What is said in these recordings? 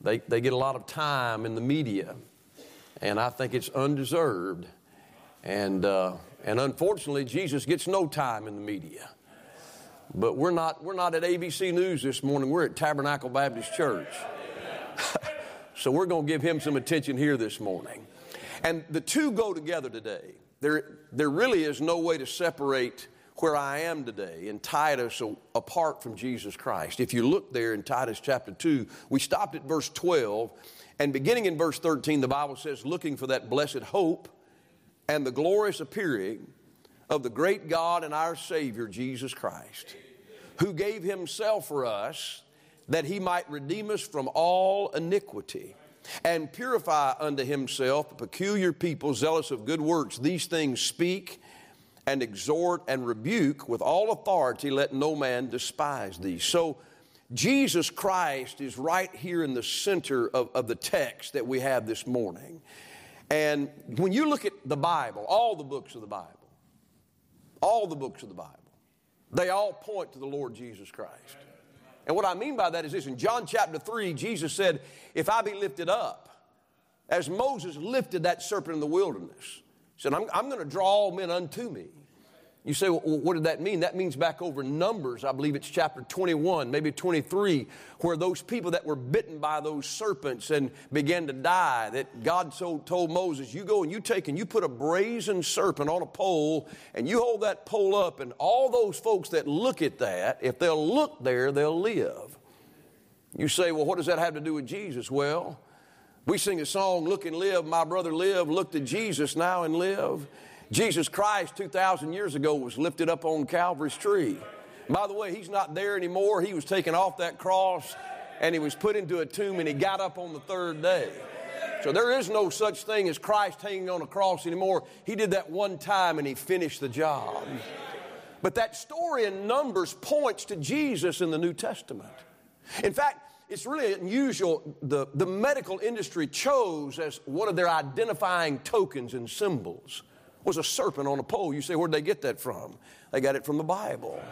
They, they get a lot of time in the media, and I think it's undeserved. And, uh, and unfortunately, Jesus gets no time in the media. But we're not, we're not at ABC News this morning, we're at Tabernacle Baptist Church. so we're going to give him some attention here this morning. And the two go together today. There, there really is no way to separate where I am today in Titus apart from Jesus Christ. If you look there in Titus chapter 2, we stopped at verse 12, and beginning in verse 13, the Bible says, looking for that blessed hope and the glorious appearing of the great God and our Savior, Jesus Christ, who gave himself for us that he might redeem us from all iniquity and purify unto himself a peculiar people zealous of good works. These things speak and exhort and rebuke with all authority, let no man despise thee. So, Jesus Christ is right here in the center of, of the text that we have this morning. And when you look at the Bible, all the books of the Bible, all the books of the Bible, they all point to the Lord Jesus Christ. And what I mean by that is this in John chapter 3, Jesus said, If I be lifted up, as Moses lifted that serpent in the wilderness, he said, I'm, I'm going to draw all men unto me. You say, well, what did that mean? That means back over Numbers, I believe it's chapter 21, maybe 23, where those people that were bitten by those serpents and began to die, that God so told Moses, you go and you take and you put a brazen serpent on a pole and you hold that pole up, and all those folks that look at that, if they'll look there, they'll live. You say, well, what does that have to do with Jesus? Well, we sing a song, Look and Live, My Brother Live, look to Jesus now and live. Jesus Christ 2,000 years ago was lifted up on Calvary's tree. By the way, he's not there anymore. He was taken off that cross and he was put into a tomb and he got up on the third day. So there is no such thing as Christ hanging on a cross anymore. He did that one time and he finished the job. But that story in Numbers points to Jesus in the New Testament. In fact, it's really unusual. The, the medical industry chose as one of their identifying tokens and symbols was a serpent on a pole. You say, where'd they get that from? They got it from the Bible.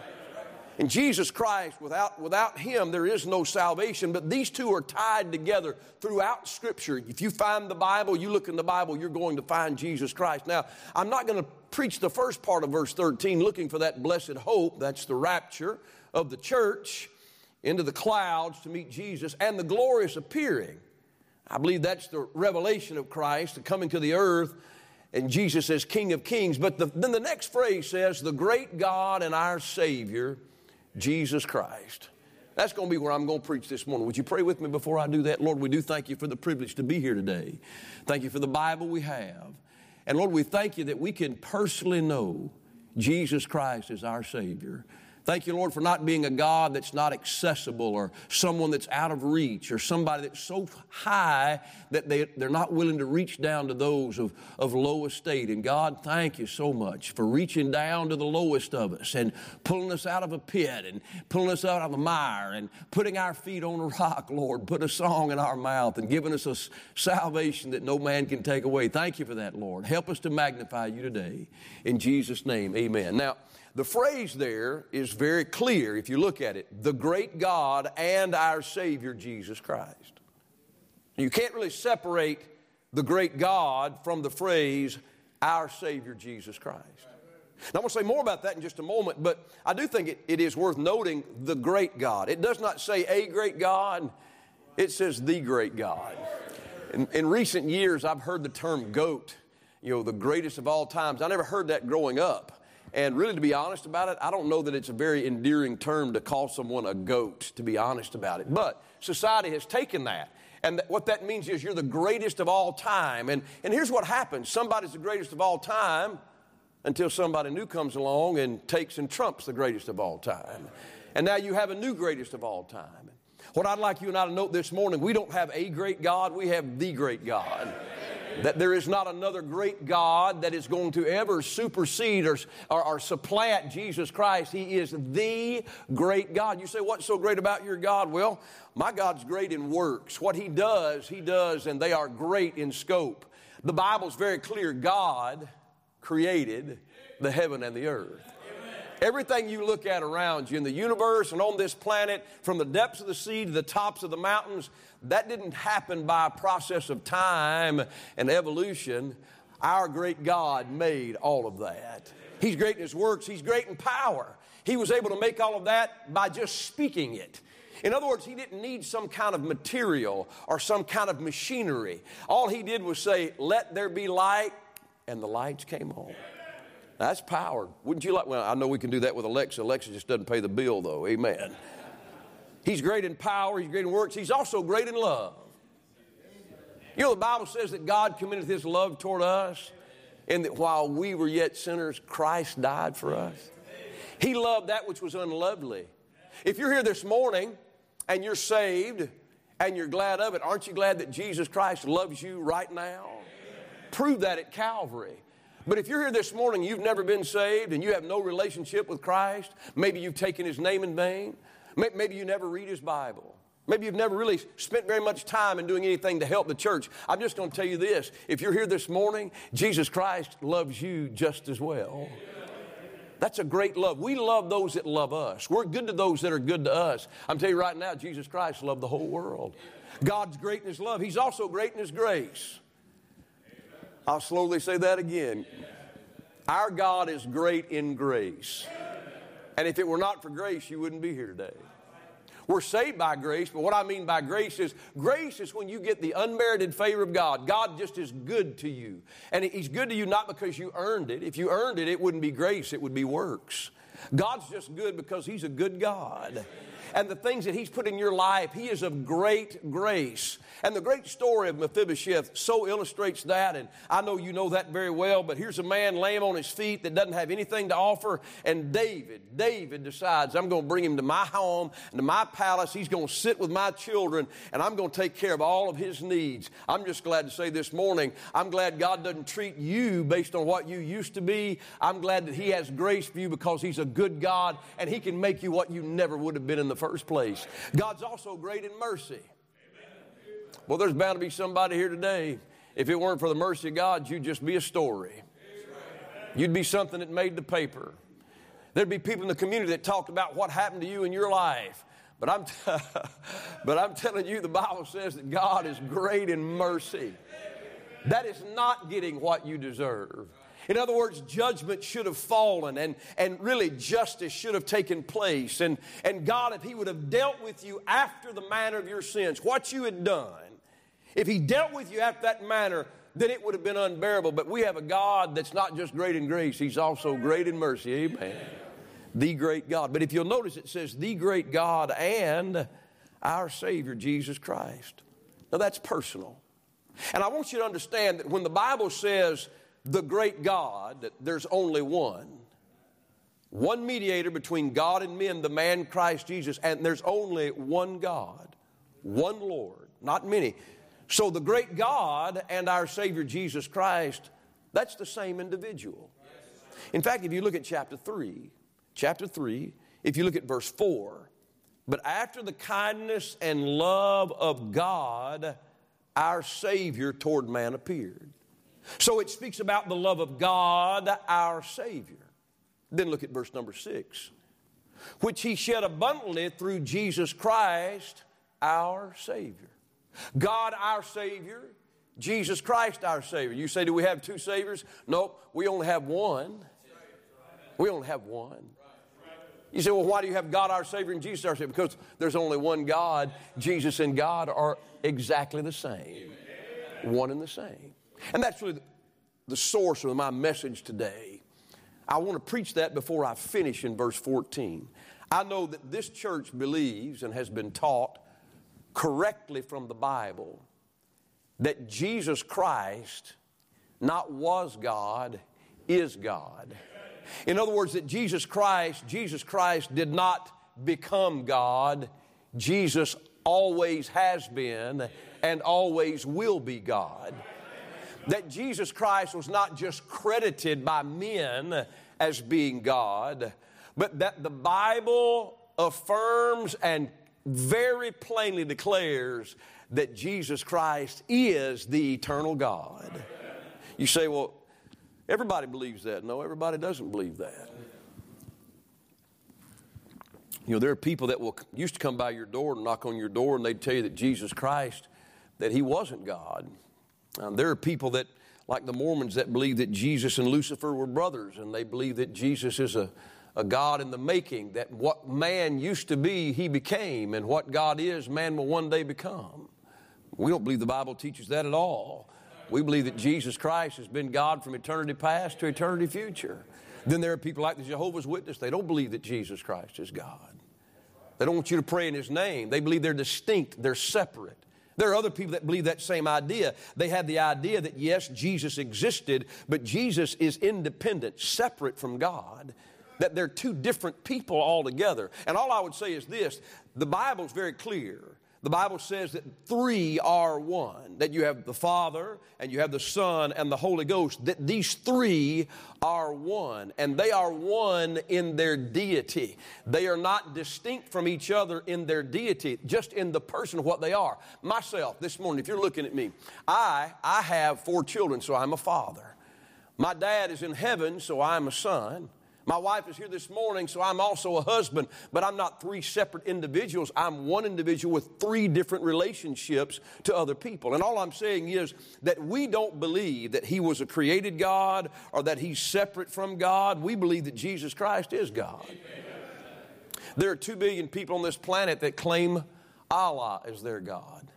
And Jesus Christ, without, without Him, there is no salvation. But these two are tied together throughout Scripture. If you find the Bible, you look in the Bible, you're going to find Jesus Christ. Now, I'm not going to preach the first part of verse 13, looking for that blessed hope. That's the rapture of the church into the clouds to meet Jesus and the glorious appearing. I believe that's the revelation of Christ, the coming to the earth and Jesus says, King of Kings. But the, then the next phrase says, the great God and our Savior, Jesus Christ. That's going to be where I'm going to preach this morning. Would you pray with me before I do that? Lord, we do thank you for the privilege to be here today. Thank you for the Bible we have. And Lord, we thank you that we can personally know Jesus Christ as our Savior. Thank you, Lord, for not being a God that's not accessible or someone that's out of reach or somebody that's so high that they, they're not willing to reach down to those of, of low estate. And God, thank you so much for reaching down to the lowest of us and pulling us out of a pit and pulling us out of a mire and putting our feet on a rock, Lord, put a song in our mouth and giving us a salvation that no man can take away. Thank you for that, Lord. Help us to magnify you today. In Jesus' name, amen. Now, the phrase there is very clear if you look at it the great God and our Savior Jesus Christ. You can't really separate the great God from the phrase our Savior Jesus Christ. Now, I'm going to say more about that in just a moment, but I do think it, it is worth noting the great God. It does not say a great God, it says the great God. In, in recent years, I've heard the term goat, you know, the greatest of all times. I never heard that growing up. And really, to be honest about it, I don't know that it's a very endearing term to call someone a goat, to be honest about it. But society has taken that. And what that means is you're the greatest of all time. And, and here's what happens somebody's the greatest of all time until somebody new comes along and takes and trumps the greatest of all time. And now you have a new greatest of all time. What I'd like you and I to note this morning, we don't have a great God, we have the great God. That there is not another great God that is going to ever supersede or, or, or, supplant Jesus Christ. He is the great God. You say, What's so great about your God? Well, my God's great in works. What He does, He does, and they are great in scope. The Bible's very clear God created the heaven and the earth. Everything you look at around you in the universe and on this planet, from the depths of the sea to the tops of the mountains, that didn't happen by a process of time and evolution. Our great God made all of that. He's great in His works, He's great in power. He was able to make all of that by just speaking it. In other words, he didn't need some kind of material or some kind of machinery. All he did was say, Let there be light, and the lights came on. That's power. Wouldn't you like? Well, I know we can do that with Alexa. Alexa just doesn't pay the bill, though. Amen. He's great in power, he's great in works, he's also great in love. You know, the Bible says that God committed his love toward us, and that while we were yet sinners, Christ died for us. He loved that which was unlovely. If you're here this morning and you're saved and you're glad of it, aren't you glad that Jesus Christ loves you right now? Prove that at Calvary. But if you're here this morning, you've never been saved and you have no relationship with Christ, maybe you've taken his name in vain, maybe you never read his Bible. Maybe you've never really spent very much time in doing anything to help the church. I'm just going to tell you this. If you're here this morning, Jesus Christ loves you just as well. That's a great love. We love those that love us. We're good to those that are good to us. I'm telling you right now, Jesus Christ loved the whole world. God's great in His love. He's also great in His grace. I'll slowly say that again. Our God is great in grace. And if it were not for grace, you wouldn't be here today. We're saved by grace, but what I mean by grace is grace is when you get the unmerited favor of God. God just is good to you. And He's good to you not because you earned it. If you earned it, it wouldn't be grace, it would be works. God's just good because He's a good God and the things that He's put in your life, He is of great grace. And the great story of Mephibosheth so illustrates that, and I know you know that very well, but here's a man lame on his feet that doesn't have anything to offer, and David, David decides, I'm going to bring him to my home to my palace. He's going to sit with my children, and I'm going to take care of all of his needs. I'm just glad to say this morning, I'm glad God doesn't treat you based on what you used to be. I'm glad that He has grace for you because He's a good God, and He can make you what you never would have been in the first place. God's also great in mercy. Well, there's bound to be somebody here today. If it weren't for the mercy of God, you'd just be a story. You'd be something that made the paper. There'd be people in the community that talked about what happened to you in your life. But I'm, t- but I'm telling you, the Bible says that God is great in mercy. That is not getting what you deserve. In other words, judgment should have fallen and, and really justice should have taken place. And, and God, if He would have dealt with you after the manner of your sins, what you had done, if He dealt with you after that manner, then it would have been unbearable. But we have a God that's not just great in grace, He's also great in mercy. Amen. The great God. But if you'll notice, it says the great God and our Savior, Jesus Christ. Now that's personal. And I want you to understand that when the Bible says the great God, there's only one. One mediator between God and men, the man Christ Jesus, and there's only one God, one Lord, not many. So the great God and our Savior Jesus Christ, that's the same individual. In fact, if you look at chapter 3, chapter 3, if you look at verse 4, but after the kindness and love of God, our Savior toward man appeared. So it speaks about the love of God, our Savior. Then look at verse number six, which He shed abundantly through Jesus Christ, our Savior. God, our Savior, Jesus Christ, our Savior. You say, do we have two Saviors? Nope, we only have one. We only have one. You say, well, why do you have God our Savior and Jesus our Savior? Because there's only one God. Jesus and God are exactly the same, one and the same. And that's really the source of my message today. I want to preach that before I finish in verse 14. I know that this church believes and has been taught correctly from the Bible that Jesus Christ not was God, is God. In other words, that Jesus Christ, Jesus Christ did not become God. Jesus always has been and always will be God that Jesus Christ was not just credited by men as being God, but that the Bible affirms and very plainly declares that Jesus Christ is the eternal God. You say, well, everybody believes that. No, everybody doesn't believe that. You know, there are people that will used to come by your door and knock on your door and they'd tell you that Jesus Christ, that he wasn't God. Um, there are people that, like the Mormons, that believe that Jesus and Lucifer were brothers and they believe that Jesus is a, a God in the making, that what man used to be, he became, and what God is, man will one day become. We don't believe the Bible teaches that at all. We believe that Jesus Christ has been God from eternity past to eternity future. Then there are people like the Jehovah's Witness, they don't believe that Jesus Christ is God. They don't want you to pray in His name. They believe they're distinct, they're separate. There are other people that believe that same idea. They have the idea that yes, Jesus existed, but Jesus is independent, separate from God, that they're two different people altogether. And all I would say is this the Bible's very clear the Bible says that three are one, that you have the Father and you have the Son and the Holy Ghost, that these three are one, and they are one in their deity. They are not distinct from each other in their deity, just in the person of what they are. Myself, this morning, if you're looking at me, I, I have four children, so I'm a father. My dad is in heaven, so I'm a son. My wife is here this morning, so I'm also a husband, but I'm not three separate individuals. I'm one individual with three different relationships to other people. And all I'm saying is that we don't believe that He was a created God or that He's separate from God. We believe that Jesus Christ is God. There are two billion people on this planet that claim Allah as their God.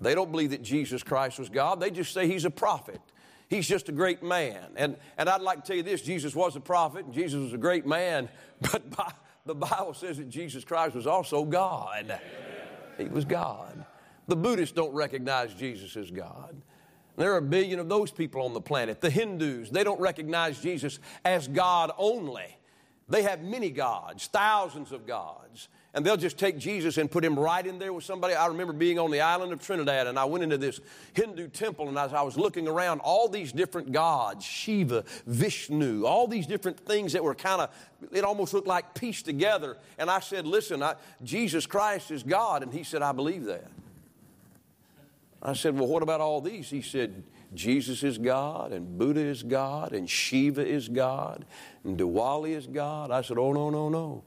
They don't believe that Jesus Christ was God, they just say He's a prophet. He's just a great man. And, and I'd like to tell you this Jesus was a prophet, and Jesus was a great man, but by, the Bible says that Jesus Christ was also God. He was God. The Buddhists don't recognize Jesus as God. There are a billion of those people on the planet. The Hindus, they don't recognize Jesus as God only. They have many gods, thousands of gods and they'll just take Jesus and put him right in there with somebody. I remember being on the island of Trinidad and I went into this Hindu temple and as I was looking around, all these different gods, Shiva, Vishnu, all these different things that were kind of, it almost looked like pieced together. And I said, Listen, I, Jesus Christ is God. And he said, I believe that. I said, Well, what about all these? He said, Jesus is God, and Buddha is God, and Shiva is God, and Diwali is God. I said, Oh, no, no, no.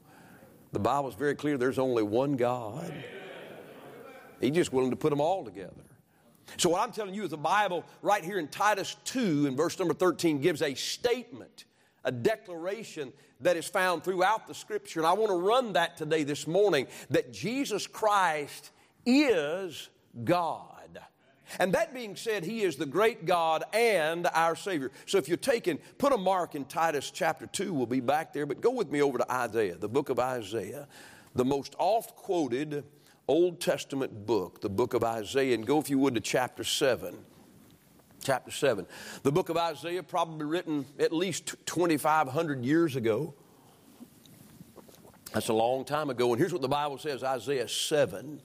The Bible is very clear there's only one God. He's just willing to put them all together. So, what I'm telling you is the Bible, right here in Titus 2, in verse number 13, gives a statement, a declaration that is found throughout the Scripture. And I want to run that today, this morning, that Jesus Christ is God. And that being said, He is the great God and our Savior. So if you're taking, put a mark in Titus chapter 2, we'll be back there, but go with me over to Isaiah, the book of Isaiah, the most oft quoted Old Testament book, the book of Isaiah, and go, if you would, to chapter 7. Chapter 7. The book of Isaiah, probably written at least 2,500 years ago. That's a long time ago. And here's what the Bible says Isaiah 7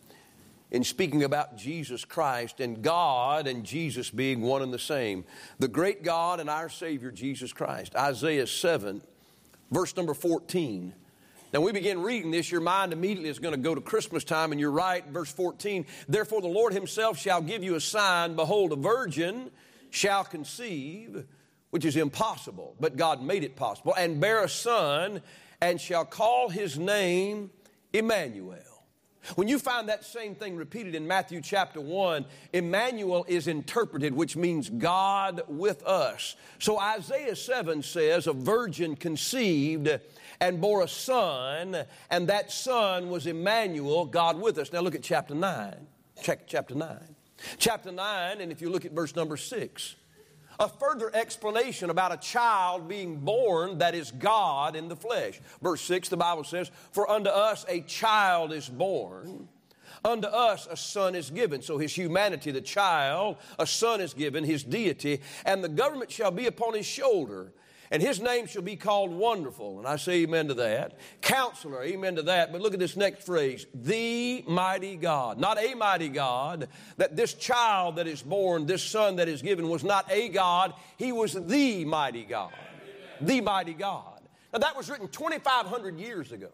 in speaking about Jesus Christ and God and Jesus being one and the same. The great God and our Savior, Jesus Christ. Isaiah 7, verse number 14. Now, we begin reading this, your mind immediately is going to go to Christmas time, and you're right. Verse 14 Therefore, the Lord Himself shall give you a sign. Behold, a virgin shall conceive, which is impossible, but God made it possible, and bear a son, and shall call his name Emmanuel. When you find that same thing repeated in Matthew chapter 1, Emmanuel is interpreted, which means God with us. So Isaiah 7 says, A virgin conceived and bore a son, and that son was Emmanuel, God with us. Now look at chapter 9. Check chapter 9. Chapter 9, and if you look at verse number 6, a further explanation about a child being born that is God in the flesh. Verse 6, the Bible says, For unto us a child is born, unto us a son is given. So his humanity, the child, a son is given, his deity, and the government shall be upon his shoulder and his name shall be called Wonderful. And I say amen to that. Counselor, amen to that. But look at this next phrase the mighty God. Not a mighty God. That this child that is born, this son that is given, was not a God, he was the mighty God. The mighty God. Now that was written 2,500 years ago.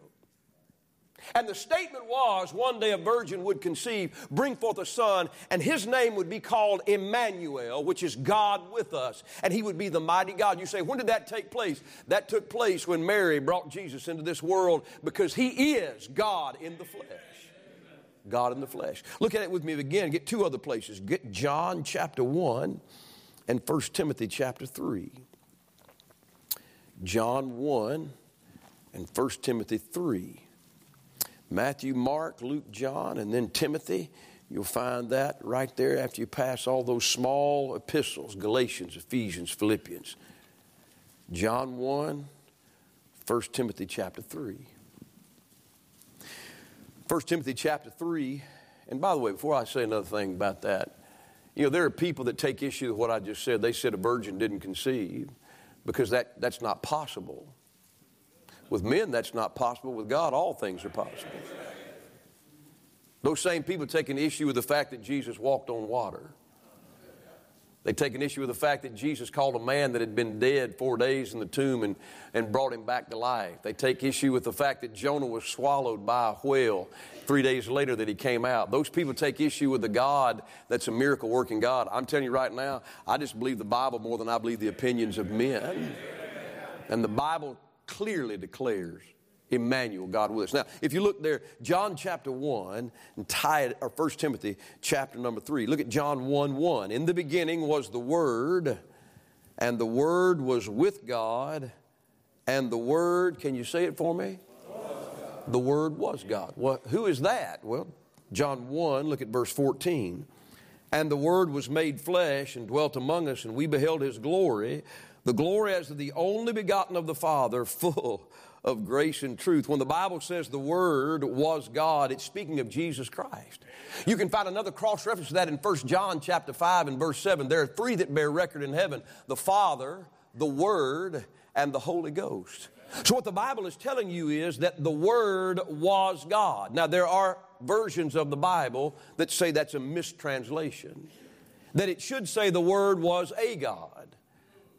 And the statement was one day a virgin would conceive, bring forth a son, and his name would be called Emmanuel, which is God with us. And he would be the mighty God. You say, when did that take place? That took place when Mary brought Jesus into this world because he is God in the flesh. God in the flesh. Look at it with me again. Get two other places. Get John chapter 1 and 1 Timothy chapter 3. John 1 and 1 Timothy 3. Matthew, Mark, Luke, John, and then Timothy. You'll find that right there after you pass all those small epistles Galatians, Ephesians, Philippians. John 1, 1 Timothy chapter 3. 1 Timothy chapter 3, and by the way, before I say another thing about that, you know, there are people that take issue with what I just said. They said a virgin didn't conceive because that, that's not possible. With men, that's not possible. With God, all things are possible. Those same people take an issue with the fact that Jesus walked on water. They take an issue with the fact that Jesus called a man that had been dead four days in the tomb and, and brought him back to life. They take issue with the fact that Jonah was swallowed by a whale three days later that he came out. Those people take issue with the God that's a miracle working God. I'm telling you right now, I just believe the Bible more than I believe the opinions of men. And the Bible clearly declares Emmanuel, God with us. Now, if you look there, John chapter 1, and tie it, or 1 Timothy chapter number 3, look at John 1 1. In the beginning was the Word, and the Word was with God, and the Word, can you say it for me? The Word was God. Well, who is that? Well, John 1, look at verse 14. And the Word was made flesh and dwelt among us, and we beheld His glory the glory as of the only begotten of the Father, full of grace and truth. When the Bible says the Word was God, it's speaking of Jesus Christ. You can find another cross reference to that in 1 John chapter 5 and verse 7. There are three that bear record in heaven the Father, the Word, and the Holy Ghost. So, what the Bible is telling you is that the Word was God. Now, there are versions of the Bible that say that's a mistranslation, that it should say the Word was a God.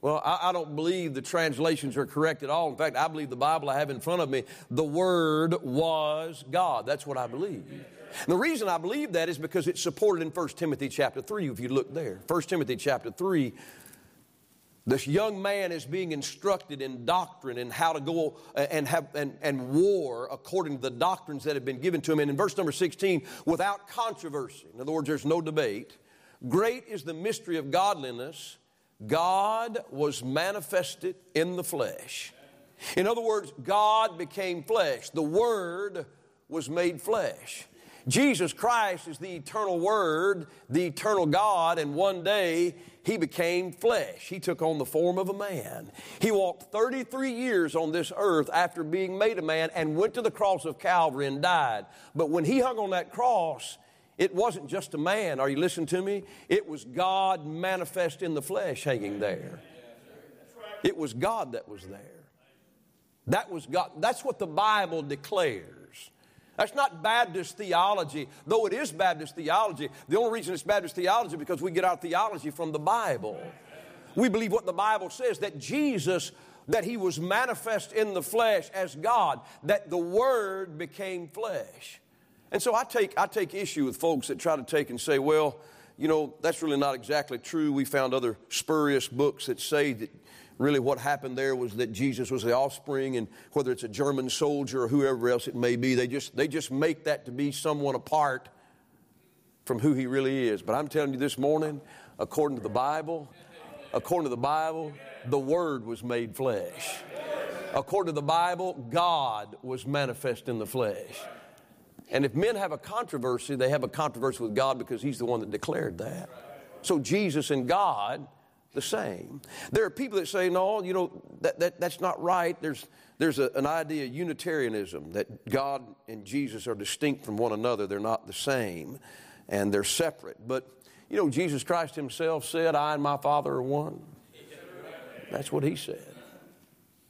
Well, I, I, don't believe the translations are correct at all. In fact, I believe the Bible I have in front of me, the Word was God. That's what I believe. And the reason I believe that is because it's supported in 1 Timothy chapter 3, if you look there. 1 Timothy chapter 3, this young man is being instructed in doctrine and how to go and have and, and war according to the doctrines that have been given to him. And in verse number 16, without controversy, in other words, there's no debate, great is the mystery of godliness. God was manifested in the flesh. In other words, God became flesh. The Word was made flesh. Jesus Christ is the eternal Word, the eternal God, and one day He became flesh. He took on the form of a man. He walked 33 years on this earth after being made a man and went to the cross of Calvary and died. But when He hung on that cross, it wasn't just a man. Are you listening to me? It was God manifest in the flesh hanging there. It was God that was there. That was God. That's what the Bible declares. That's not Baptist theology, though it is Baptist theology. The only reason it's Baptist theology is because we get our theology from the Bible. We believe what the Bible says that Jesus, that He was manifest in the flesh as God, that the Word became flesh. And so I take, I take issue with folks that try to take and say, well, you know, that's really not exactly true. We found other spurious books that say that really what happened there was that Jesus was the offspring, and whether it's a German soldier or whoever else it may be, they just, they just make that to be someone apart from who he really is. But I'm telling you this morning, according to the Bible, according to the Bible, the Word was made flesh. According to the Bible, God was manifest in the flesh. And if men have a controversy, they have a controversy with God because He's the one that declared that. So Jesus and God, the same. There are people that say, no, you know, that, that, that's not right. There's, there's a, an idea of Unitarianism that God and Jesus are distinct from one another. They're not the same and they're separate. But, you know, Jesus Christ Himself said, I and my Father are one. That's what He said.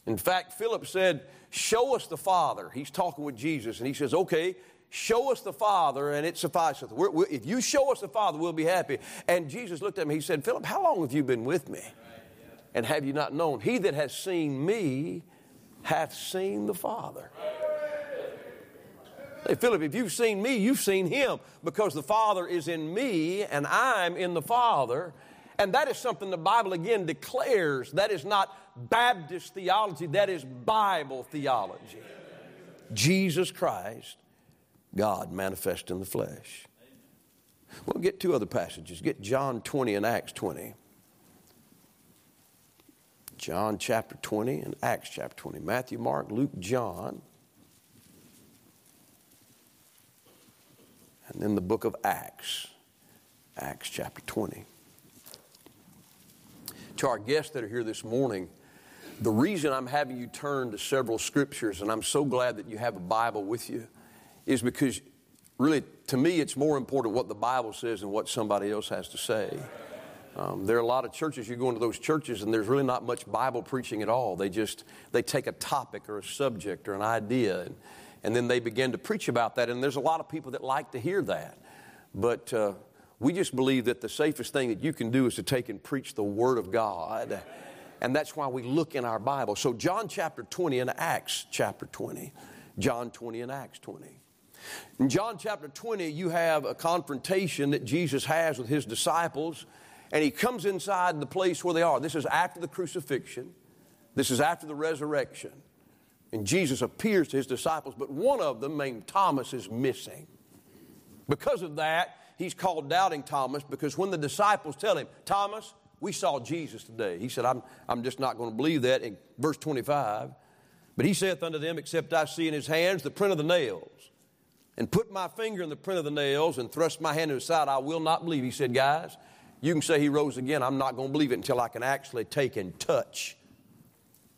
In fact, Philip said, Show us the Father. He's talking with Jesus, and he says, Okay, Show us the Father, and it sufficeth. We're, we're, if you show us the Father, we'll be happy. And Jesus looked at me, he said, Philip, how long have you been with me? And have you not known? He that has seen me hath seen the Father. Hey, Philip, if you've seen me, you've seen him because the Father is in me and I'm in the Father. And that is something the Bible again declares. That is not Baptist theology, that is Bible theology. Jesus Christ, God manifest in the flesh. We'll get two other passages. Get John 20 and Acts 20. John chapter 20 and Acts chapter 20. Matthew, Mark, Luke, John. And then the book of Acts, Acts chapter 20. To our guests that are here this morning, the reason I'm having you turn to several scriptures, and I'm so glad that you have a Bible with you, is because really, to me, it's more important what the Bible says than what somebody else has to say. Um, there are a lot of churches you go into those churches and there's really not much Bible preaching at all. They just they take a topic or a subject or an idea and, and then they begin to preach about that. And there's a lot of people that like to hear that, but uh, we just believe that the safest thing that you can do is to take and preach the Word of God. And that's why we look in our Bible. So, John chapter 20 and Acts chapter 20. John 20 and Acts 20. In John chapter 20, you have a confrontation that Jesus has with his disciples, and he comes inside the place where they are. This is after the crucifixion, this is after the resurrection. And Jesus appears to his disciples, but one of them, named Thomas, is missing. Because of that, he's called Doubting Thomas because when the disciples tell him, Thomas, we saw Jesus today. He said, I'm, I'm just not going to believe that in verse 25. But he saith unto them, Except I see in his hands the print of the nails, and put my finger in the print of the nails, and thrust my hand in his side, I will not believe. He said, Guys, you can say he rose again. I'm not going to believe it until I can actually take and touch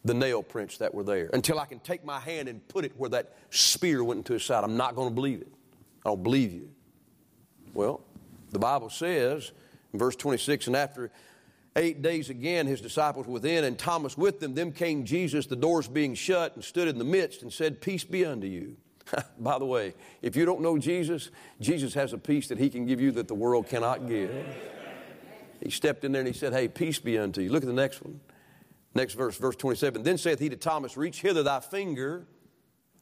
the nail prints that were there, until I can take my hand and put it where that spear went into his side. I'm not going to believe it. I don't believe you. Well, the Bible says in verse 26, and after eight days again, his disciples within, and Thomas with them. Then came Jesus, the doors being shut, and stood in the midst and said, Peace be unto you. By the way, if you don't know Jesus, Jesus has a peace that he can give you that the world cannot give. He stepped in there and he said, Hey, peace be unto you. Look at the next one. Next verse, verse 27. Then saith he to Thomas, Reach hither thy finger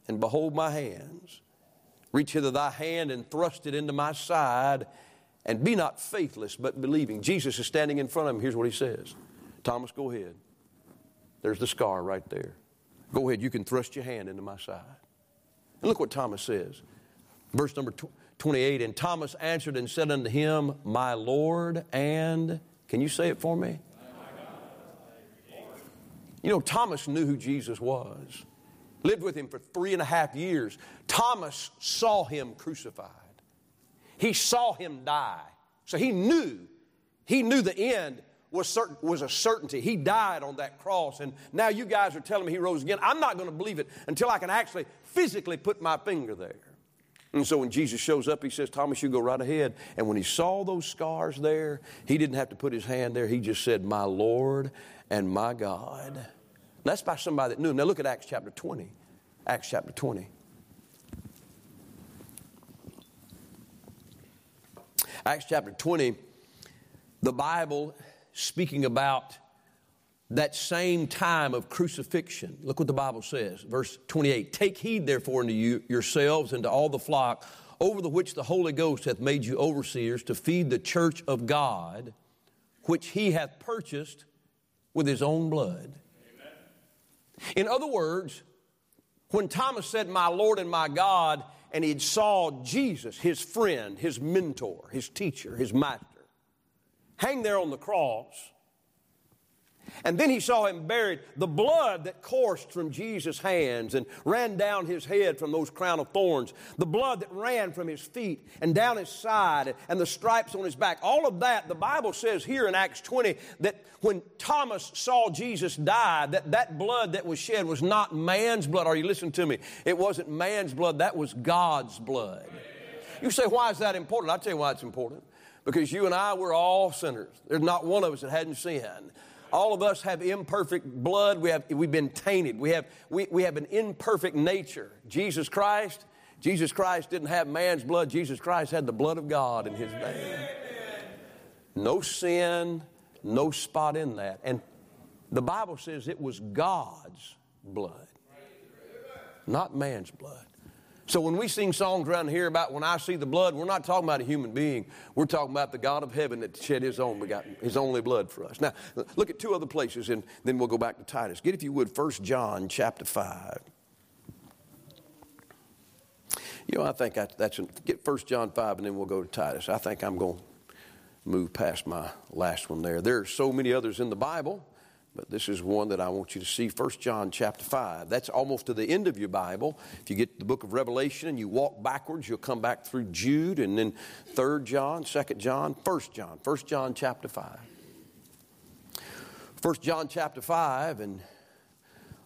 and behold my hands. Reach hither thy hand and thrust it into my side and be not faithless, but believing. Jesus is standing in front of him. Here's what he says Thomas, go ahead. There's the scar right there. Go ahead, you can thrust your hand into my side. And look what Thomas says. Verse number 28 And Thomas answered and said unto him, My Lord, and can you say it for me? You know, Thomas knew who Jesus was, lived with him for three and a half years. Thomas saw him crucified. He saw him die. So he knew, he knew the end was, certain, was a certainty. He died on that cross, and now you guys are telling me he rose again. I'm not going to believe it until I can actually physically put my finger there. And so when Jesus shows up, he says, Thomas, you go right ahead. And when he saw those scars there, he didn't have to put his hand there. He just said, My Lord and my God. And that's by somebody that knew. Now look at Acts chapter 20. Acts chapter 20. Acts chapter 20, the Bible speaking about that same time of crucifixion. Look what the Bible says, verse 28. Take heed, therefore, unto you yourselves and to all the flock over the which the Holy Ghost hath made you overseers to feed the church of God, which he hath purchased with his own blood. Amen. In other words, when Thomas said, My Lord and my God, and he saw Jesus, his friend, his mentor, his teacher, his master, hang there on the cross. And then he saw him buried. The blood that coursed from Jesus' hands and ran down his head from those crown of thorns, the blood that ran from his feet and down his side, and the stripes on his back. All of that, the Bible says here in Acts 20 that when Thomas saw Jesus die, that that blood that was shed was not man's blood. Are you listening to me? It wasn't man's blood, that was God's blood. You say, why is that important? I'll tell you why it's important. Because you and I, we're all sinners. There's not one of us that hadn't sinned. All of us have imperfect blood. We have, we've been tainted. We have, we, we have an imperfect nature. Jesus Christ, Jesus Christ didn't have man's blood. Jesus Christ had the blood of God in his veins. No sin, no spot in that. And the Bible says it was God's blood, not man's blood. So when we sing songs around here about when I see the blood, we're not talking about a human being. We're talking about the God of heaven that shed his own begotten, his only blood for us. Now, look at two other places and then we'll go back to Titus. Get if you would 1 John chapter 5. You know, I think that's a, get 1 John 5 and then we'll go to Titus. I think I'm going to move past my last one there. There are so many others in the Bible. But this is one that I want you to see 1 John chapter 5. That's almost to the end of your Bible. If you get the book of Revelation and you walk backwards, you'll come back through Jude and then 3 John, 2 John, 1 John, 1 John chapter 5. 1 John chapter 5, and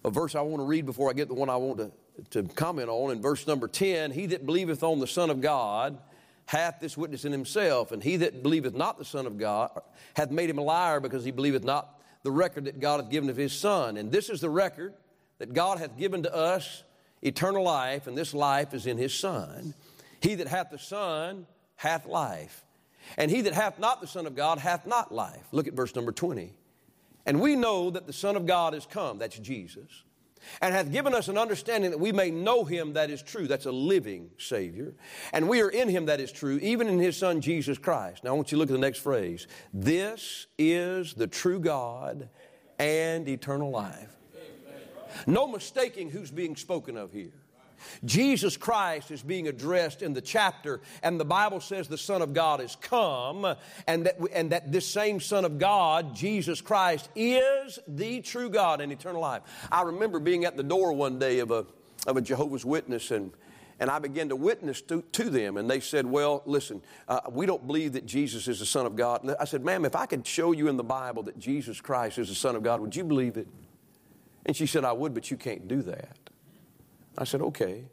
a verse I want to read before I get the one I want to, to comment on. In verse number 10, He that believeth on the Son of God hath this witness in himself, and he that believeth not the Son of God hath made him a liar because he believeth not the record that God hath given of his Son. And this is the record that God hath given to us eternal life, and this life is in his Son. He that hath the Son hath life. And he that hath not the Son of God hath not life. Look at verse number 20. And we know that the Son of God is come, that's Jesus, and hath given us an understanding that we may know him that is true. That's a living Savior. And we are in him that is true, even in his Son Jesus Christ. Now I want you to look at the next phrase. This is the true God and eternal life. No mistaking who's being spoken of here. Jesus Christ is being addressed in the chapter, and the Bible says the Son of God is come, and that, and that this same Son of God, Jesus Christ, is the true God and eternal life. I remember being at the door one day of a, of a Jehovah's Witness, and and I began to witness to, to them, and they said, Well, listen, uh, we don't believe that Jesus is the Son of God. And I said, Ma'am, if I could show you in the Bible that Jesus Christ is the Son of God, would you believe it? And she said, I would, but you can't do that. I said, okay.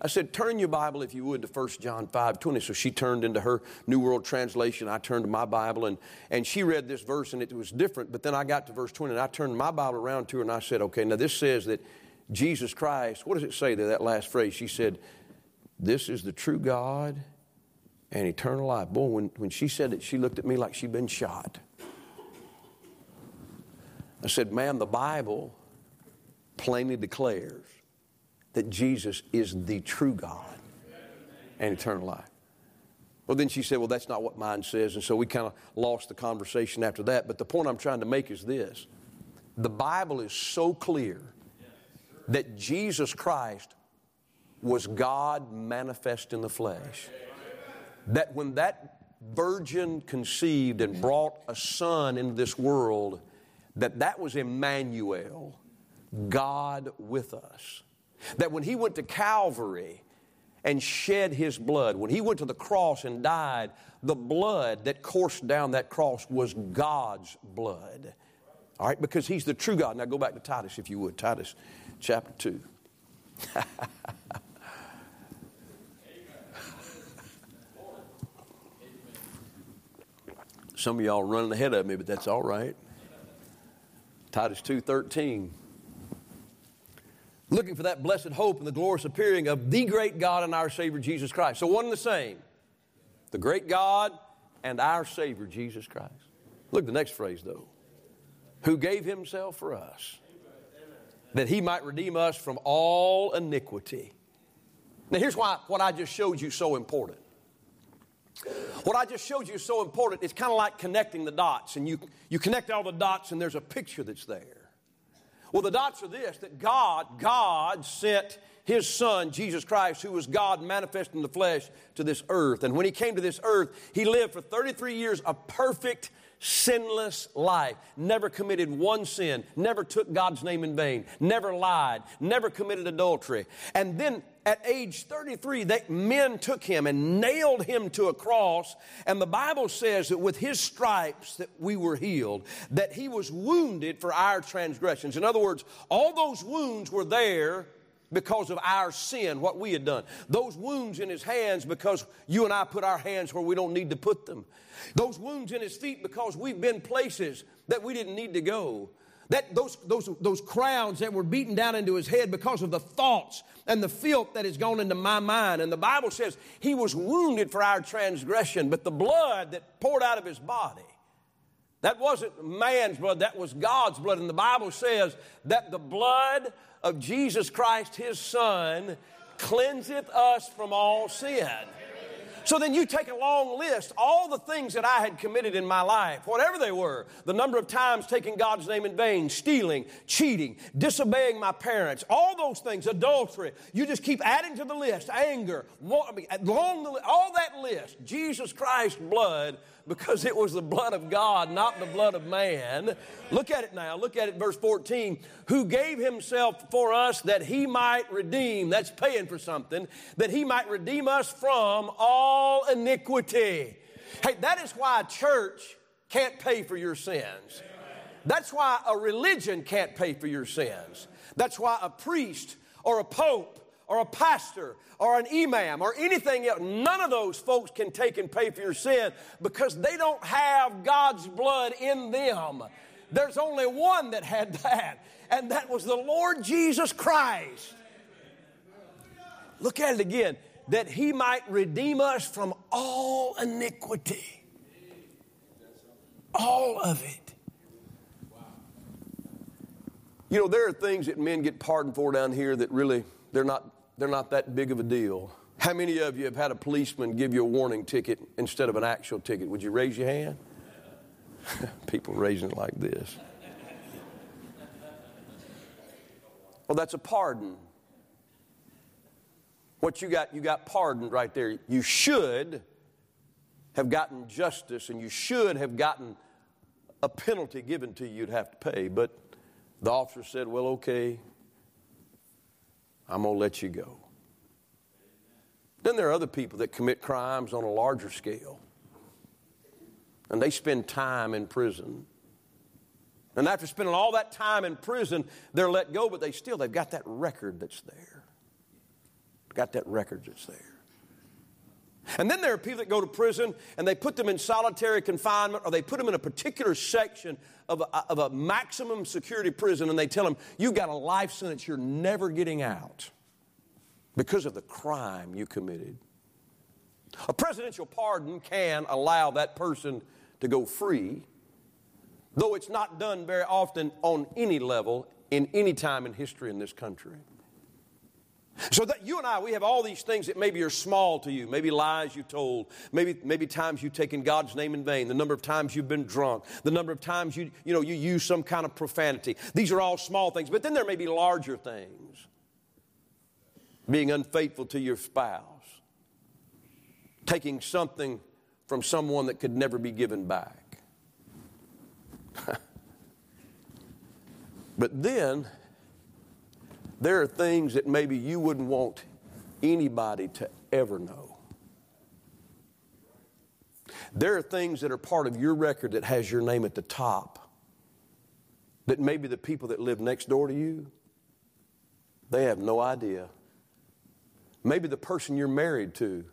I said, turn your Bible, if you would, to 1 John 5 20. So she turned into her New World Translation. I turned to my Bible, and, and she read this verse, and it was different. But then I got to verse 20, and I turned my Bible around to her, and I said, okay, now this says that Jesus Christ, what does it say there, that last phrase? She said, This is the true God and eternal life. Boy, when, when she said it, she looked at me like she'd been shot. I said, Ma'am, the Bible plainly declares that Jesus is the true God and eternal life. Well, then she said, Well, that's not what mine says. And so we kind of lost the conversation after that. But the point I'm trying to make is this the Bible is so clear that Jesus Christ was God manifest in the flesh. That when that virgin conceived and brought a son into this world, that that was Emmanuel, God with us. That when he went to Calvary and shed his blood, when he went to the cross and died, the blood that coursed down that cross was God's blood. All right, because he's the true God. Now go back to Titus, if you would. Titus chapter 2. Some of y'all running ahead of me, but that's all right. Titus 2:13 looking for that blessed hope and the glorious appearing of the great God and our Savior Jesus Christ. So, one and the same the great God and our Savior Jesus Christ. Look, the next phrase though who gave himself for us that he might redeem us from all iniquity. Now, here's why what I just showed you so important. What I just showed you is so important. It's kind of like connecting the dots, and you, you connect all the dots, and there's a picture that's there. Well, the dots are this that God, God sent his son, Jesus Christ, who was God manifest in the flesh, to this earth. And when he came to this earth, he lived for 33 years a perfect, sinless life. Never committed one sin, never took God's name in vain, never lied, never committed adultery. And then at age 33, they, men took him and nailed him to a cross. And the Bible says that with his stripes that we were healed, that he was wounded for our transgressions. In other words, all those wounds were there because of our sin, what we had done. Those wounds in his hands because you and I put our hands where we don't need to put them. Those wounds in his feet because we've been places that we didn't need to go. That those, those, those crowns that were beaten down into his head because of the thoughts and the filth that has gone into my mind. And the Bible says he was wounded for our transgression, but the blood that poured out of his body, that wasn't man's blood, that was God's blood. And the Bible says that the blood of Jesus Christ, his son, cleanseth us from all sin. So then you take a long list, all the things that I had committed in my life, whatever they were, the number of times taking God's name in vain, stealing, cheating, disobeying my parents, all those things, adultery. You just keep adding to the list, anger, long all that list. Jesus Christ's blood because it was the blood of God, not the blood of man. Look at it now. Look at it, verse 14. Who gave himself for us that he might redeem, that's paying for something, that he might redeem us from all iniquity. Hey, that is why a church can't pay for your sins. That's why a religion can't pay for your sins. That's why a priest or a pope or a pastor or an imam or anything else. None of those folks can take and pay for your sin because they don't have God's blood in them. There's only one that had that, and that was the Lord Jesus Christ. Look at it again that he might redeem us from all iniquity. All of it. You know, there are things that men get pardoned for down here that really they're not they're not that big of a deal. How many of you have had a policeman give you a warning ticket instead of an actual ticket? Would you raise your hand? People raising it like this. Well, that's a pardon. What you got, you got pardoned right there. You should have gotten justice and you should have gotten a penalty given to you you'd have to pay. But the officer said, Well, okay, I'm going to let you go. Then there are other people that commit crimes on a larger scale. And they spend time in prison. And after spending all that time in prison, they're let go, but they still, they've got that record that's there. Got that record that's there. And then there are people that go to prison and they put them in solitary confinement or they put them in a particular section of a, of a maximum security prison and they tell them, You've got a life sentence, you're never getting out because of the crime you committed. A presidential pardon can allow that person to go free, though it's not done very often on any level in any time in history in this country. So that you and I, we have all these things that maybe are small to you, maybe lies you told, maybe, maybe times you've taken God's name in vain, the number of times you've been drunk, the number of times you, you know, you use some kind of profanity. These are all small things, but then there may be larger things. Being unfaithful to your spouse, taking something from someone that could never be given back. but then there are things that maybe you wouldn't want anybody to ever know. There are things that are part of your record that has your name at the top. That maybe the people that live next door to you, they have no idea. Maybe the person you're married to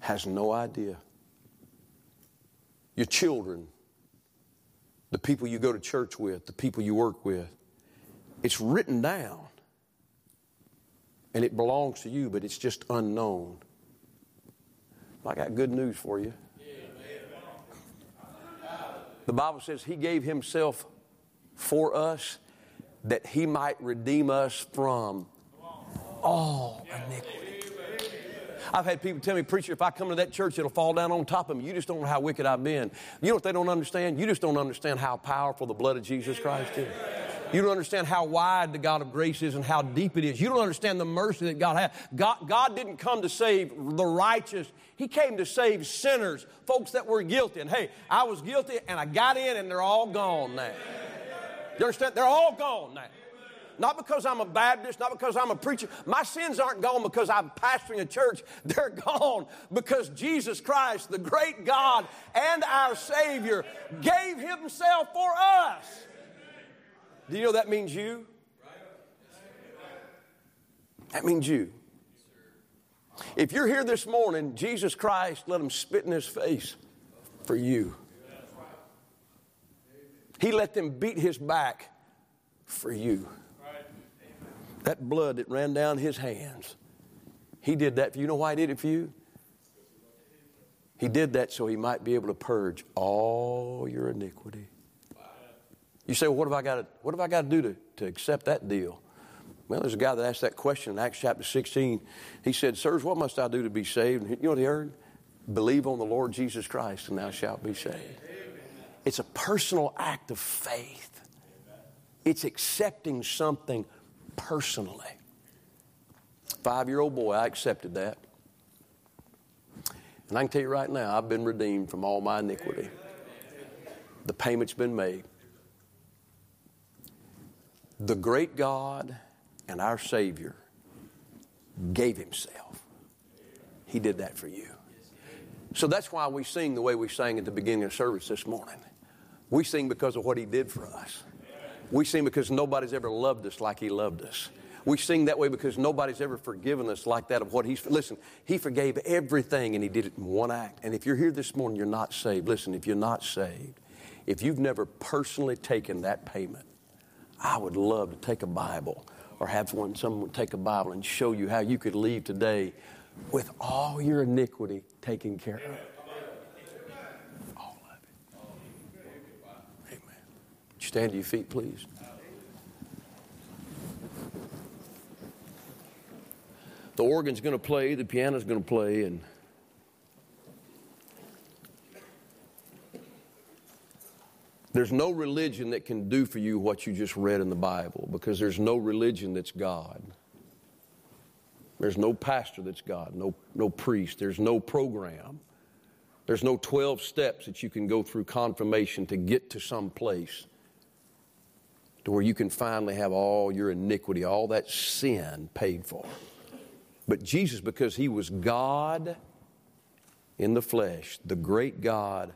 has no idea. Your children, the people you go to church with, the people you work with, it's written down and it belongs to you, but it's just unknown. I got good news for you. The Bible says He gave Himself for us that He might redeem us from all iniquity. I've had people tell me, Preacher, if I come to that church, it'll fall down on top of me. You just don't know how wicked I've been. You know what they don't understand? You just don't understand how powerful the blood of Jesus Christ is. You don't understand how wide the God of grace is and how deep it is. You don't understand the mercy that God has. God, God didn't come to save the righteous, He came to save sinners, folks that were guilty. And hey, I was guilty and I got in and they're all gone now. You understand? They're all gone now. Not because I'm a Baptist, not because I'm a preacher. My sins aren't gone because I'm pastoring a church. They're gone because Jesus Christ, the great God and our Savior, gave Himself for us. Do you know that means you? That means you. If you're here this morning, Jesus Christ let him spit in his face for you. He let them beat his back for you. That blood that ran down his hands, he did that for you. You know why he did it for you? He did that so he might be able to purge all your iniquity. You say, well, what have I got to, what have I got to do to, to accept that deal? Well, there's a guy that asked that question in Acts chapter 16. He said, Sirs, what must I do to be saved? And you know what he heard? Believe on the Lord Jesus Christ and thou shalt be saved. It's a personal act of faith. It's accepting something personally. Five year old boy, I accepted that. And I can tell you right now, I've been redeemed from all my iniquity. The payment's been made. The great God and our Savior gave Himself. He did that for you. So that's why we sing the way we sang at the beginning of service this morning. We sing because of what He did for us. We sing because nobody's ever loved us like He loved us. We sing that way because nobody's ever forgiven us like that of what He's. Listen, He forgave everything and He did it in one act. And if you're here this morning, you're not saved. Listen, if you're not saved, if you've never personally taken that payment, I would love to take a Bible or have one, someone take a Bible and show you how you could leave today with all your iniquity taken care of. All of it. Amen. Stand to your feet, please. The organ's going to play, the piano's going to play, and There's no religion that can do for you what you just read in the Bible because there's no religion that's God. There's no pastor that's God, no, no priest, there's no program. There's no 12 steps that you can go through confirmation to get to some place to where you can finally have all your iniquity, all that sin paid for. But Jesus, because he was God in the flesh, the great God,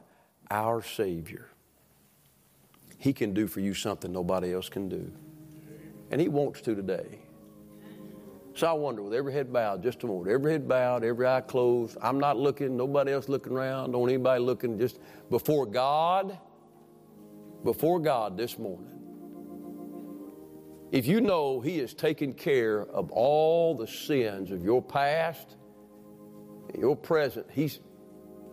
our Savior, he can do for you something nobody else can do. And He wants to today. So I wonder, with every head bowed, just a moment, every head bowed, every eye closed, I'm not looking, nobody else looking around, don't anybody looking, just before God, before God this morning. If you know He has taken care of all the sins of your past, your present, He's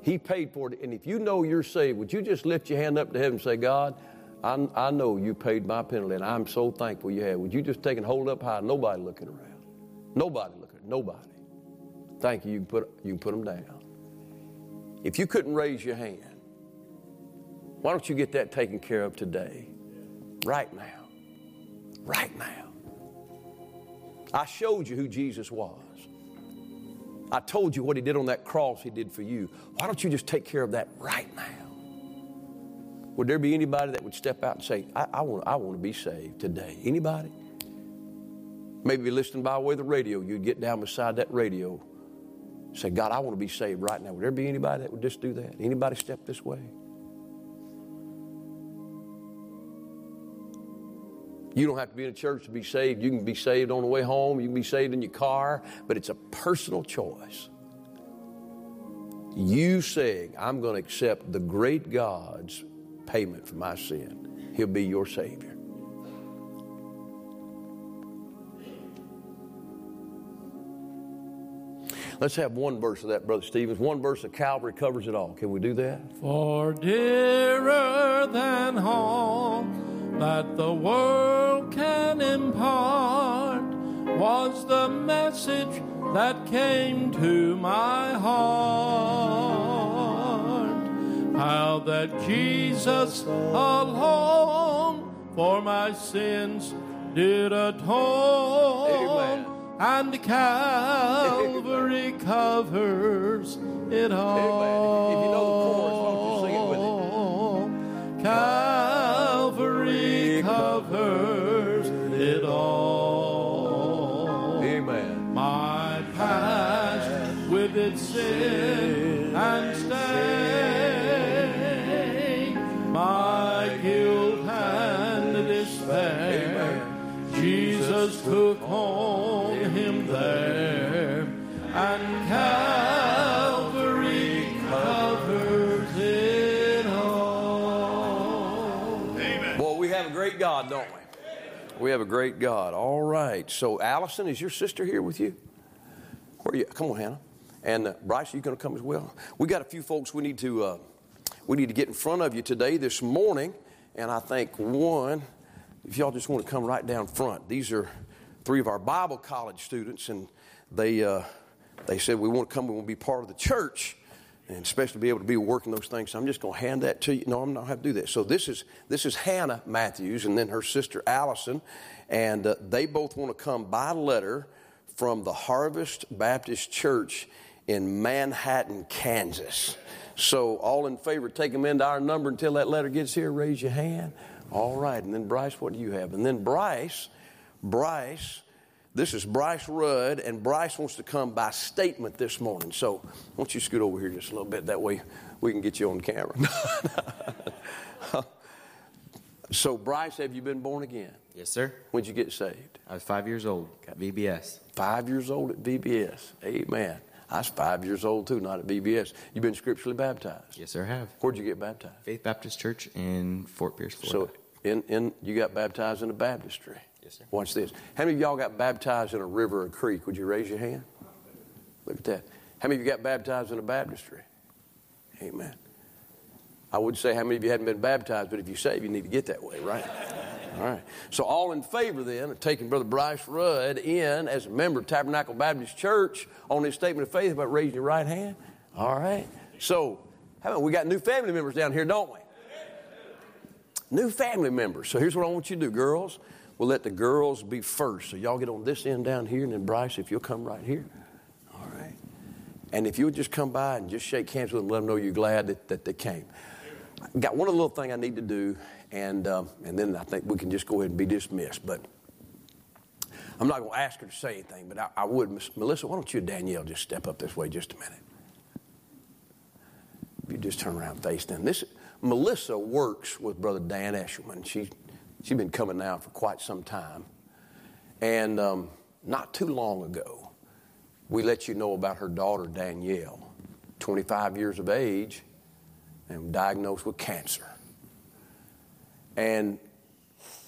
He paid for it. And if you know you're saved, would you just lift your hand up to heaven and say, God, I, I know you paid my penalty, and I'm so thankful you have. Would you just take and hold up high? Nobody looking around. Nobody looking. Nobody. Thank you. You can put you can put them down. If you couldn't raise your hand, why don't you get that taken care of today, right now, right now? I showed you who Jesus was. I told you what he did on that cross. He did for you. Why don't you just take care of that right now? Would there be anybody that would step out and say, I, I, want, I want to be saved today? Anybody? Maybe listening by way of the radio, you'd get down beside that radio, say, God, I want to be saved right now. Would there be anybody that would just do that? Anybody step this way? You don't have to be in a church to be saved. You can be saved on the way home. You can be saved in your car, but it's a personal choice. You saying, I'm going to accept the great God's payment for my sin. He'll be your Savior. Let's have one verse of that, Brother Stevens. One verse of Calvary covers it all. Can we do that? For dearer than all that the world can impart was the message that came to my heart. How that Jesus alone for my sins did atone. Amen. And Calvary covers it all. Amen. If you know the chorus, why don't you sing it with with Calvary We have a great God. All right. So, Allison, is your sister here with you? Where are you? Come on, Hannah. And uh, Bryce, are you going to come as well? We got a few folks we need to uh, we need to get in front of you today, this morning. And I think one, if y'all just want to come right down front, these are three of our Bible college students, and they, uh, they said, We want to come, we want to be part of the church, and especially be able to be working those things. So I'm just going to hand that to you. No, I'm not going to do that. So this is, this is Hannah Matthews, and then her sister Allison, and uh, they both want to come by letter from the Harvest Baptist Church in Manhattan, Kansas. So, all in favor, take them into our number until that letter gets here. Raise your hand. All right. And then, Bryce, what do you have? And then, Bryce, Bryce, this is Bryce Rudd, and Bryce wants to come by statement this morning. So, why don't you scoot over here just a little bit? That way we can get you on camera. so, Bryce, have you been born again? Yes, sir. When'd you get saved? I was five years old at VBS. Five years old at VBS. Amen. I was five years old too, not at VBS. You've been scripturally baptized. Yes, sir, I have. Where'd you get baptized? Faith Baptist Church in Fort Pierce, Florida. So, in, in you got baptized in a baptistry. Yes, sir. Watch this. How many of y'all got baptized in a river or creek? Would you raise your hand? Look at that. How many of you got baptized in a baptistry? Amen. I would say how many of you hadn't been baptized, but if you save, you need to get that way, right? All right. So, all in favor then of taking Brother Bryce Rudd in as a member of Tabernacle Baptist Church on his statement of faith about raising your right hand? All right. So, how about we got new family members down here, don't we? New family members. So, here's what I want you to do, girls. We'll let the girls be first. So, y'all get on this end down here, and then Bryce, if you'll come right here. All right. And if you'll just come by and just shake hands with them, let them know you're glad that, that they came. Got one little thing I need to do, and um, and then I think we can just go ahead and be dismissed. But I'm not going to ask her to say anything, but I, I would, Melissa. Why don't you, and Danielle, just step up this way just a minute? If you just turn around and face them. This Melissa works with Brother Dan Eshelman. She she's been coming now for quite some time, and um, not too long ago, we let you know about her daughter Danielle, 25 years of age and diagnosed with cancer. And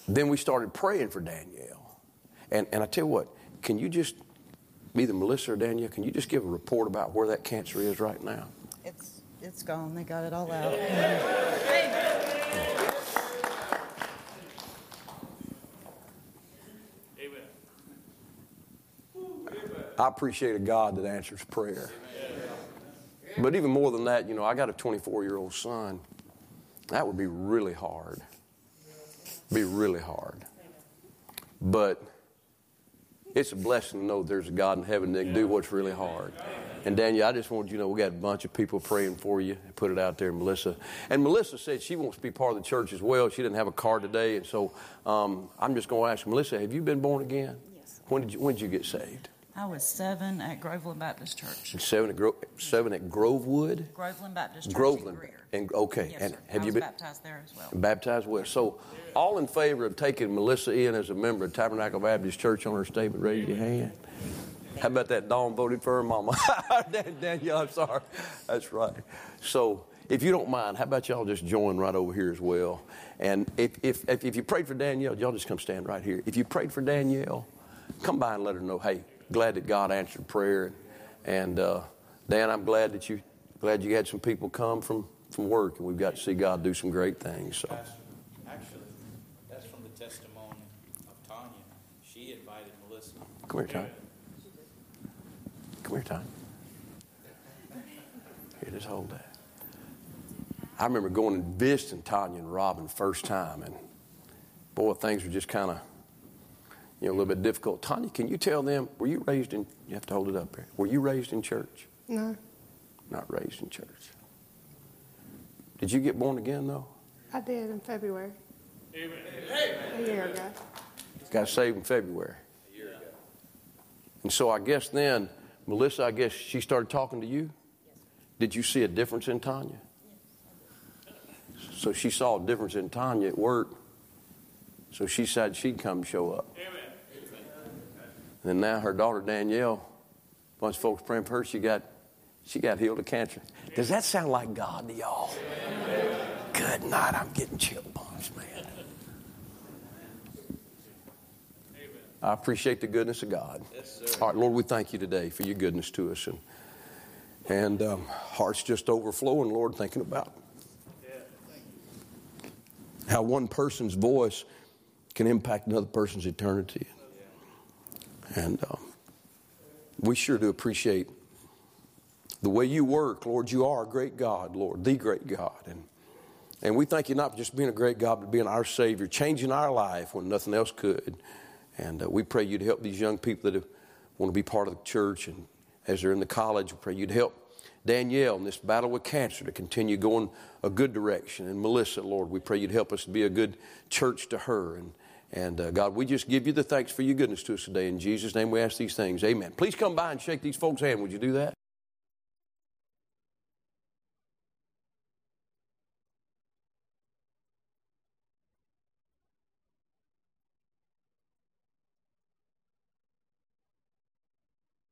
then we started praying for Danielle. And, and I tell you what, can you just, either Melissa or Danielle, can you just give a report about where that cancer is right now? It's it's gone. They got it all out. I appreciate a God that answers prayer. But even more than that, you know, I got a 24 year old son. That would be really hard. Be really hard. But it's a blessing to know there's a God in heaven that can do what's really hard. And Daniel, I just wanted you to know we got a bunch of people praying for you. Put it out there, Melissa. And Melissa said she wants to be part of the church as well. She didn't have a car today, and so um, I'm just going to ask Melissa: Have you been born again? Yes. When did you When did you get saved? I was seven at Groveland Baptist Church. Seven at, Gro- seven at Grovewood. Groveland Baptist Church Groveland. And okay, Yes, and sir. have I you was been baptized there as well. baptized well? So, all in favor of taking Melissa in as a member of Tabernacle Baptist Church on her statement, raise your hand. How about that? Dawn voted for her mama. Danielle, I'm sorry. That's right. So, if you don't mind, how about y'all just join right over here as well? And if, if, if, if you prayed for Danielle, y'all just come stand right here. If you prayed for Danielle, come by and let her know, hey, glad that God answered prayer. And uh, Dan, I'm glad that you glad you had some people come from, from work, and we've got to see God do some great things. So, actually, that's from the testimony of Tanya. She invited Melissa. come here, Ty. Come here, Ty. Here, just hold that. I remember going and visiting Tanya and Robin first time, and boy, things were just kind of, you know, a little bit difficult. Tanya, can you tell them, were you raised in, you have to hold it up here, were you raised in church? No, Not raised in church. Did you get born again, though? I did in February. A year ago. Got saved in February. A year ago. And so I guess then, Melissa, I guess she started talking to you? Yes. Did you see a difference in Tanya? So she saw a difference in Tanya at work. So she said she'd come show up. And now her daughter Danielle, a bunch of folks praying for her, she got she got healed of cancer. Does that sound like God to y'all? Good night. I'm getting chill bumps, man. I appreciate the goodness of God. All right, Lord, we thank you today for your goodness to us. And, and um, hearts just overflowing, Lord, thinking about how one person's voice can impact another person's eternity. And um, we sure do appreciate the way you work, Lord. You are a great God, Lord, the great God. And, and we thank you not for just being a great God, but being our Savior, changing our life when nothing else could. And uh, we pray you'd help these young people that want to be part of the church. And as they're in the college, we pray you'd help Danielle in this battle with cancer to continue going a good direction. And Melissa, Lord, we pray you'd help us to be a good church to her. And, and uh, God, we just give you the thanks for your goodness to us today. In Jesus' name we ask these things. Amen. Please come by and shake these folks' hand. Would you do that?